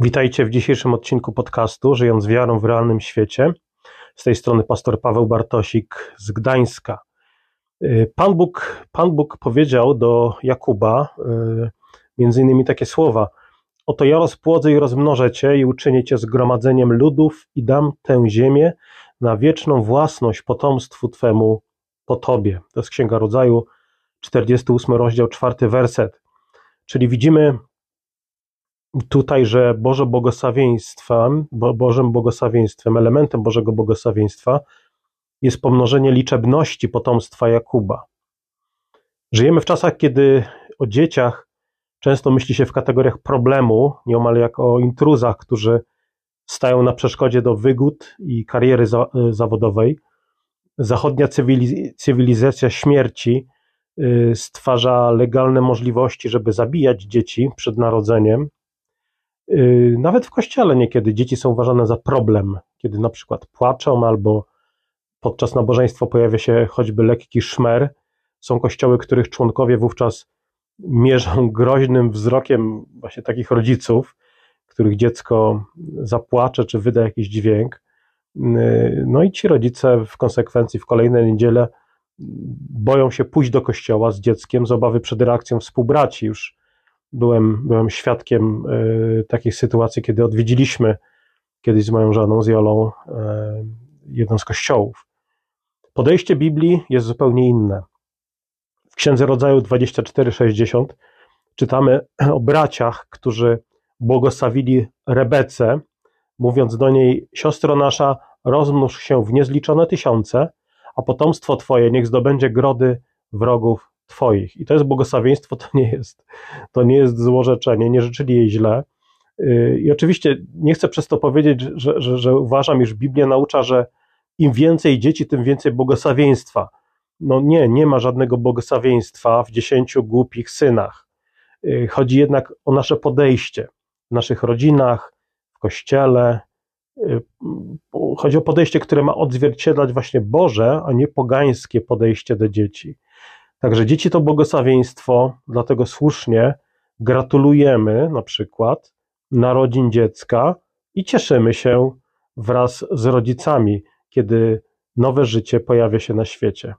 Witajcie w dzisiejszym odcinku podcastu Żyjąc wiarą w realnym świecie. Z tej strony pastor Paweł Bartosik z Gdańska. Y, Pan Bóg, Pan Bóg powiedział do Jakuba y, między innymi takie słowa: Oto ja rozpłodzę i rozmnożę cię i uczynię cię zgromadzeniem ludów i dam tę ziemię na wieczną własność potomstwu twemu po tobie. To jest Księga Rodzaju, 48 rozdział, czwarty werset. Czyli widzimy tutaj, że Boże błogosławieństwem, bo Bożym błogosławieństwem, elementem Bożego błogosławieństwa jest pomnożenie liczebności potomstwa Jakuba. Żyjemy w czasach, kiedy o dzieciach często myśli się w kategoriach problemu, nieomal jak o intruzach, którzy stają na przeszkodzie do wygód i kariery za, zawodowej. Zachodnia cywilizacja śmierci y, stwarza legalne możliwości, żeby zabijać dzieci przed narodzeniem, nawet w kościele niekiedy dzieci są uważane za problem, kiedy na przykład płaczą albo podczas nabożeństwa pojawia się choćby lekki szmer. Są kościoły, których członkowie wówczas mierzą groźnym wzrokiem właśnie takich rodziców, których dziecko zapłacze czy wyda jakiś dźwięk. Yy, no i ci rodzice w konsekwencji w kolejne niedzielę boją się pójść do kościoła z dzieckiem z obawy przed reakcją współbraci. Już byłem, byłem świadkiem y, takiej sytuacji, kiedy odwiedziliśmy kiedyś z moją żoną, z Jolą, y, jeden z kościołów. Podejście Biblii jest zupełnie inne. W Księdze Rodzaju 24:60 czytamy o braciach, którzy błogosławili Rebece, mówiąc do niej: Siostro nasza, rozmnóż się w niezliczone tysiące, a potomstwo Twoje niech zdobędzie grody wrogów Twoich. I to jest błogosławieństwo, to nie jest, to nie jest złorzeczenie, nie życzyli jej źle. Y, I oczywiście nie chcę przez to powiedzieć, że, że, że uważam, iż Biblia naucza, że im więcej dzieci, tym więcej błogosławieństwa. No nie, nie ma żadnego błogosławieństwa w dziesięciu głupich synach. Y, chodzi jednak o nasze podejście w naszych rodzinach, w kościele. Y, chodzi o podejście, które ma odzwierciedlać właśnie Boże, a nie pogańskie podejście do dzieci. Także dzieci to błogosławieństwo, dlatego słusznie gratulujemy na przykład narodzin dziecka i cieszymy się wraz z rodzicami, kiedy nowe życie pojawia się na świecie.